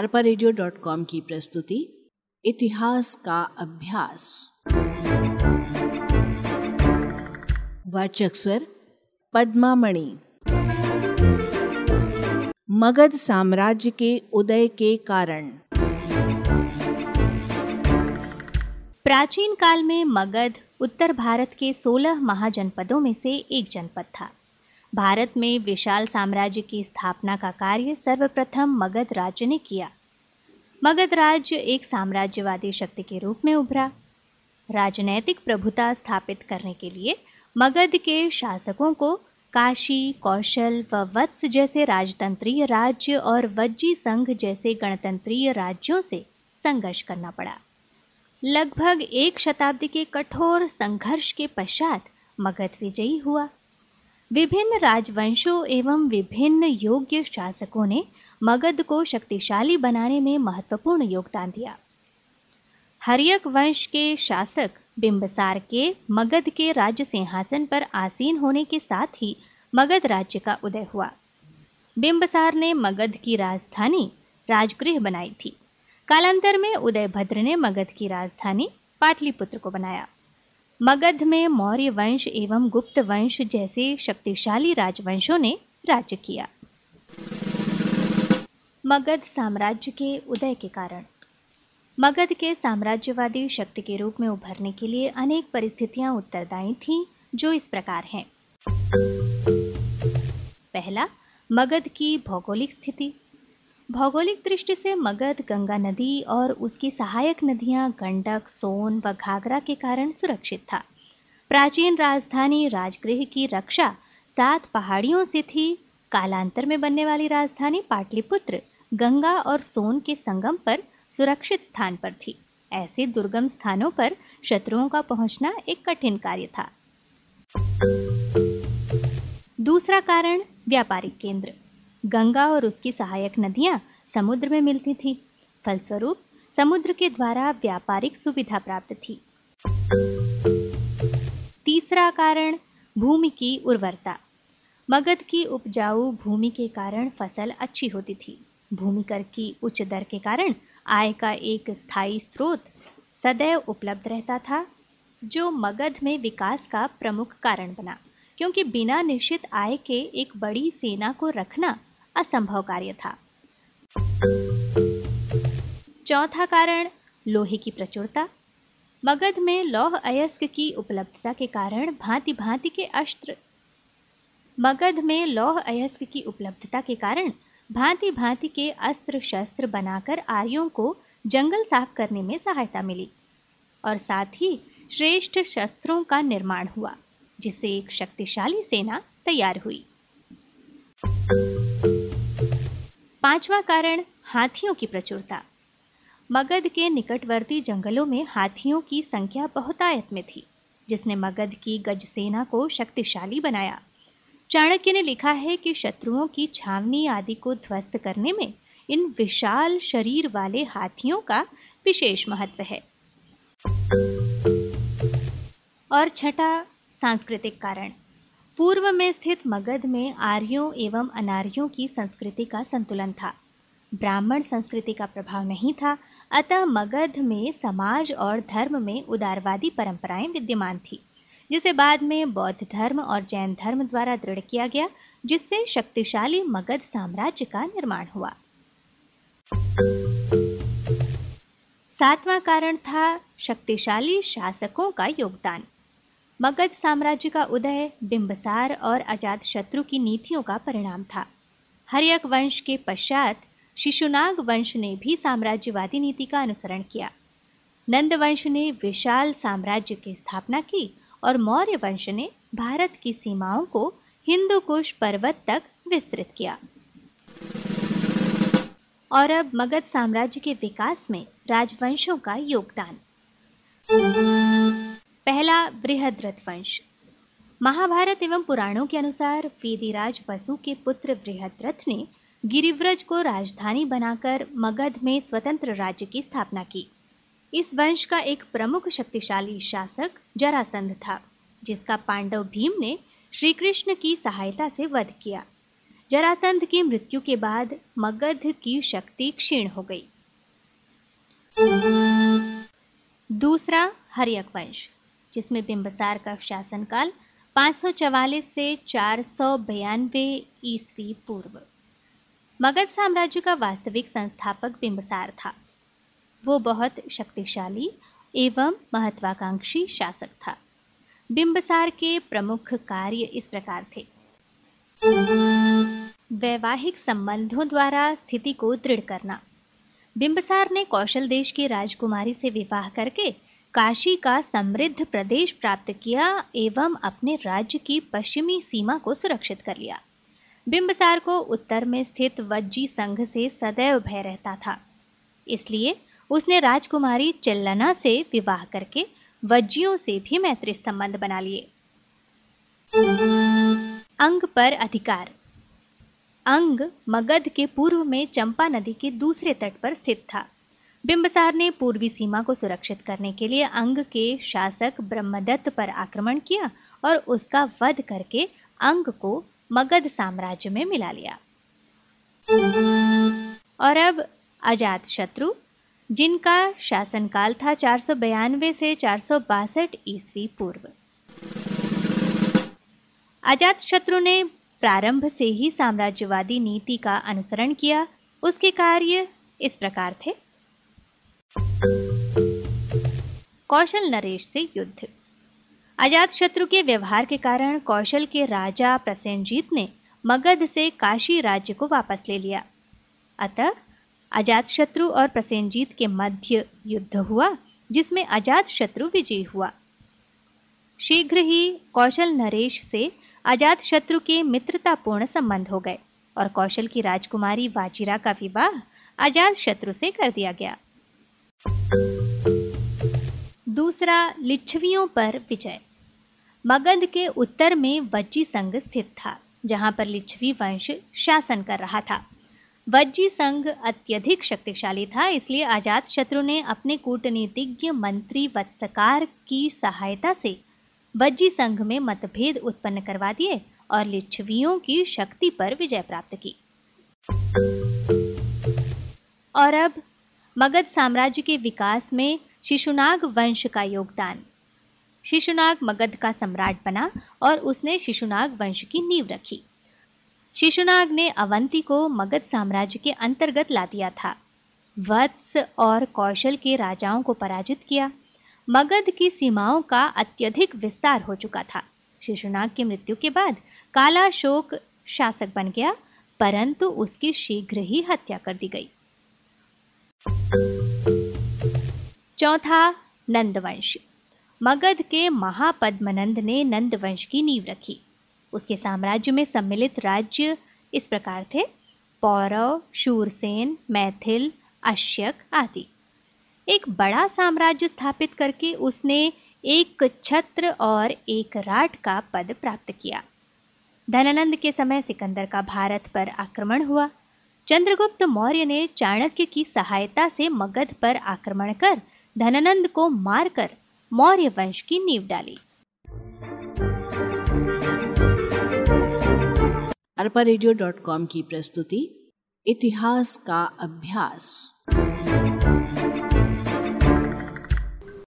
अरपा की प्रस्तुति, इतिहास का अभ्यास। वाचक स्वर, पद्मामणि। मगध साम्राज्य के उदय के कारण। प्राचीन काल में मगध उत्तर भारत के 16 महाजनपदों में से एक जनपद था। भारत में विशाल साम्राज्य की स्थापना का कार्य सर्वप्रथम मगध राज्य ने किया। मगध राज्य एक साम्राज्यवादी शक्ति के रूप में उभरा। राजनैतिक प्रभुता स्थापित करने के लिए मगध के शासकों को काशी, कौशल व वत्स जैसे राजतंत्रीय राज्य और वज्जी संघ जैसे गणतंत्रीय राज्यों से संघर्ष करना पड़ा। लगभग एक शताब्दी के कठोर संघर्ष के पश्चात मगध विजयी हुआ। विभिन्न राजवंशों एवं विभिन्न योग्य शासकों ने मगध को शक्तिशाली बनाने में महत्वपूर्ण योगदान दिया। हरियक वंश के शासक बिंबसार के मगध के राज्य सिंहासन पर आसीन होने के साथ ही मगध राज्य का उदय हुआ। बिंबसार ने मगध की राजधानी राजगृह बनाई थी। कालांतर में उदयभद्र ने मगध की राजधानी पाटलिपुत्र को बनाया। मगध में मौर्य वंश एवं गुप्त वंश जैसे शक्तिशाली राजवंशों ने राज्य किया। मगध साम्राज्य के उदय के कारण। मगध के साम्राज्यवादी शक्ति के रूप में उभरने के लिए अनेक परिस्थितियाँ उत्तरदायी थीं, जो इस प्रकार हैं। पहला, मगध की भौगोलिक स्थिति। भौगोलिक दृष्टि से मगध गंगा नदी और उसकी सहायक नदियाँ गंडक, सोन व घाघरा के कारण सुरक्षित था। प्राचीन राजधानी राजगृह की रक्षा सात पहाड़ियों से थी। कालांतर में बनने वाली राजधानी पाटलिपुत्र गंगा और सोन के संगम पर सुरक्षित स्थान पर थी। ऐसे दुर्गम स्थानों पर शत्रुओं का पहुँचना एक कठिन कार्य था। दूसरा कारण, व्यापारिक केंद्र। गंगा और उसकी सहायक नदियाँ समुद्र में मिलती थी। फलस्वरूप, समुद्र के द्वारा व्यापारिक सुविधा प्राप्त थी। तीसरा कारण, भूमि की उर्वरता। मगध की उपजाऊ भूमि के कारण फ़सल अच्छी होती थी। भूमि कर की उच्च दर के कारण आय का एक स्थायी स्रोत सदैव उपलब्ध रहता था, जो मगध में विकास का प्रमुख कारण बना। क्योंकि बिना निश्चित आय के एक बड़ी सेना को रखना असंभव कार्य था। चौथा कारण, लोहे की प्रचुरता। मगध में लौह अयस्क की उपलब्धता के कारण भांति भांति के अस्त्र। मगध में लौह अयस्क की उपलब्धता के कारण भांति भांति के अस्त्र शस्त्र बनाकर आर्यों को जंगल साफ़ करने में सहायता मिली। और साथ ही श्रेष्ठ शस्त्रों का निर्माण हुआ, जिससे एक शक्तिशाली सेना तैयार हुई। पांचवा कारण, हाथियों की प्रचुरता। मगध के निकटवर्ती जंगलों में हाथियों की संख्या बहुतायत में थी, जिसने मगध की गज सेना को शक्तिशाली बनाया। चाणक्य ने लिखा है कि शत्रुओं की छावनी आदि को ध्वस्त करने में इन विशाल शरीर वाले हाथियों का विशेष महत्व है। और छठा सांस्कृतिक कारण पूर्व में स्थित मगध में आर्यों एवं अनार्यों की संस्कृति का संतुलन था। ब्राह्मण संस्कृति का प्रभाव नहीं था, अतः मगध में समाज और धर्म में उदारवादी परंपराएँ विद्यमान थी, जिसे बाद में बौद्ध धर्म और जैन धर्म द्वारा दृढ़ किया गया, जिससे शक्तिशाली मगध साम्राज्य का निर्माण हुआ। सातवां कारण था शक्तिशाली शासकों का योगदान। मगध साम्राज्य का उदय, बिंबसार और अजात शत्रु की नीतियों का परिणाम था। हरियक वंश के पश्चात शिशुनाग वंश ने भी साम्राज्यवादी नीति का अनुसरण किया। नंद वंश ने विशाल साम्राज्य की स्थापना की और मौर्य वंश ने भारत की सीमाओं को हिंदू कुश पर्वत तक विस्तृत किया। और अब मगध साम्राज्य के विकास में राजवंशों का योगदान। पहला बृहद्रथ वंश। महाभारत एवं पुराणों के अनुसार वीरिराज बसु के पुत्र बृहद्रथ ने गिरिव्रज को राजधानी बनाकर मगध में स्वतंत्र राज्य की स्थापना की। इस वंश का एक प्रमुख शक्तिशाली शासक जरासंध था, जिसका पांडव भीम ने श्री कृष्ण की सहायता से वध किया। जरासंध की मृत्यु के बाद मगध की शक्ति क्षीण हो गई। दूसरा हरियक वंश। जिसमें बिंबसार का शासनकाल 544 से चार सौ बयानवे ईस्वी पूर्व। मगध साम्राज्य का वास्तविक संस्थापक बिंबसार था। वो बहुत शक्तिशाली एवं महत्वाकांक्षी शासक था। बिंबसार के प्रमुख कार्य इस प्रकार थे। वैवाहिक संबंधों द्वारा स्थिति को दृढ़ करना। बिंबसार ने कौशल देश की राजकुमारी से विवाह करके काशी का समृद्ध प्रदेश प्राप्त किया एवं अपने राज्य की पश्चिमी सीमा को सुरक्षित कर लिया। बिंबसार को उत्तर में स्थित वज्जी संघ से सदैव भय रहता था। इसलिए उसने राजकुमारी चिल्लना से विवाह करके वज्जियों से भी मैत्री संबंध बना लिए। अंग पर अधिकार। अंग मगध के पूर्व में चंपा नदी के दूसरे तट पर स्थित था। बिंबसार ने पूर्वी सीमा को सुरक्षित करने के लिए अंग के शासक ब्रह्मदत्त पर आक्रमण किया और उसका वध करके अंग को मगध साम्राज्य में मिला लिया। और अब अजात शत्रु, जिनका शासनकाल था चार से चार ईस्वी पूर्व। अजात शत्रु ने प्रारंभ से ही साम्राज्यवादी नीति का अनुसरण किया। उसके कार्य इस प्रकार थे। कौशल नरेश से युद्ध। अजात शत्रु के व्यवहार के कारण कौशल के राजा प्रसेनजीत ने मगध से काशी राज्य को वापस ले लिया। अतः अजात शत्रु और प्रसेनजीत के मध्य युद्ध हुआ, जिसमें अजात शत्रु विजयी हुआ। शीघ्र ही कौशल नरेश से अजात शत्रु के मित्रतापूर्ण संबंध हो गए और कौशल की राजकुमारी वाचिरा का विवाह अजात शत्रु से कर दिया गया। दूसरा लिच्छवियों पर विजय। मगध के उत्तर में वज्जी संघ स्थित था, जहाँ पर लिच्छवी वंश शासन कर रहा था। वज्जी संघ अत्यधिक शक्तिशाली था, इसलिए आज़ाद शत्रु ने अपने कूटनीतिज्ञ मंत्री वत्सकार की सहायता से वज्जी संघ में मतभेद उत्पन्न करवा दिए और लिच्छवियों की शक्ति पर विजय प्राप्त की। और अब मगध साम्राज्य के विकास में शिशुनाग वंश का योगदान। शिशुनाग मगध का सम्राट बना और उसने शिशुनाग वंश की नींव रखी। शिशुनाग ने अवंती को मगध साम्राज्य के अंतर्गत ला दिया था। वत्स और कौशल के राजाओं को पराजित किया। मगध की सीमाओं का अत्यधिक विस्तार हो चुका था। शिशुनाग की मृत्यु के बाद काला शोक शासक बन गया, परंतु उसकी शीघ्र ही हत्या कर दी गई। चौथा नंदवंश। मगध के महापद्मनंद ने नंदवंश की नींव रखी। उसके साम्राज्य में सम्मिलित राज्य इस प्रकार थे, पौरव, शूरसेन, मैथिल, अश्यक आदि। एक बड़ा साम्राज्य स्थापित करके उसने एक छत्र और एक राट का पद प्राप्त किया। धनानंद के समय सिकंदर का भारत पर आक्रमण हुआ। चंद्रगुप्त मौर्य ने चाणक्य की सहायता से मगध पर आक्रमण कर धनानंद को मारकर मौर्य वंश की नींव डाली। अरपा रेडियो डॉट कॉम की प्रस्तुति, इतिहास का अभ्यास।